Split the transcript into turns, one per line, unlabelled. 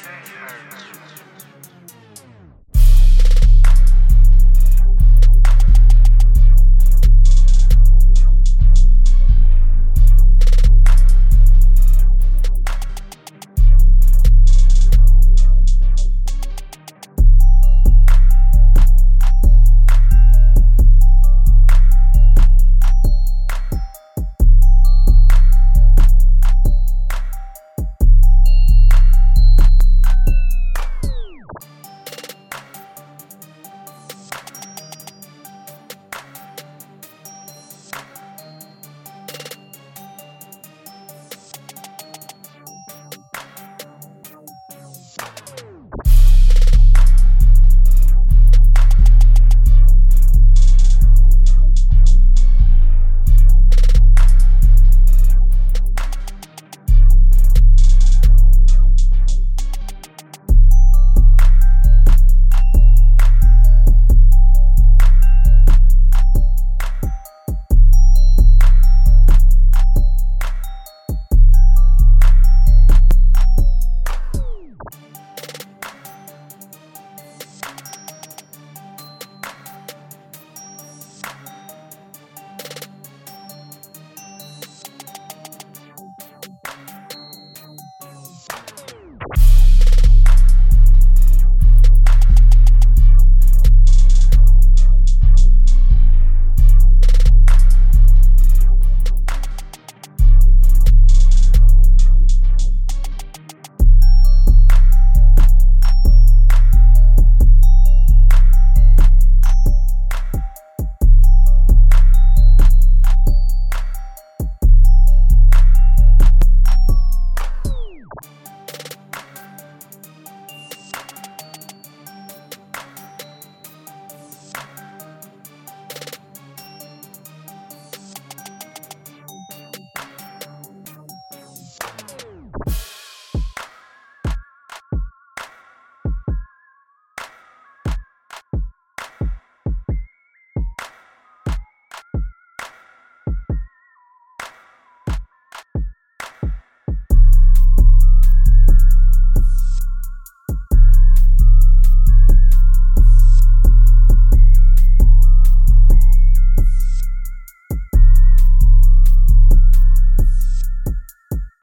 DJ Hertz.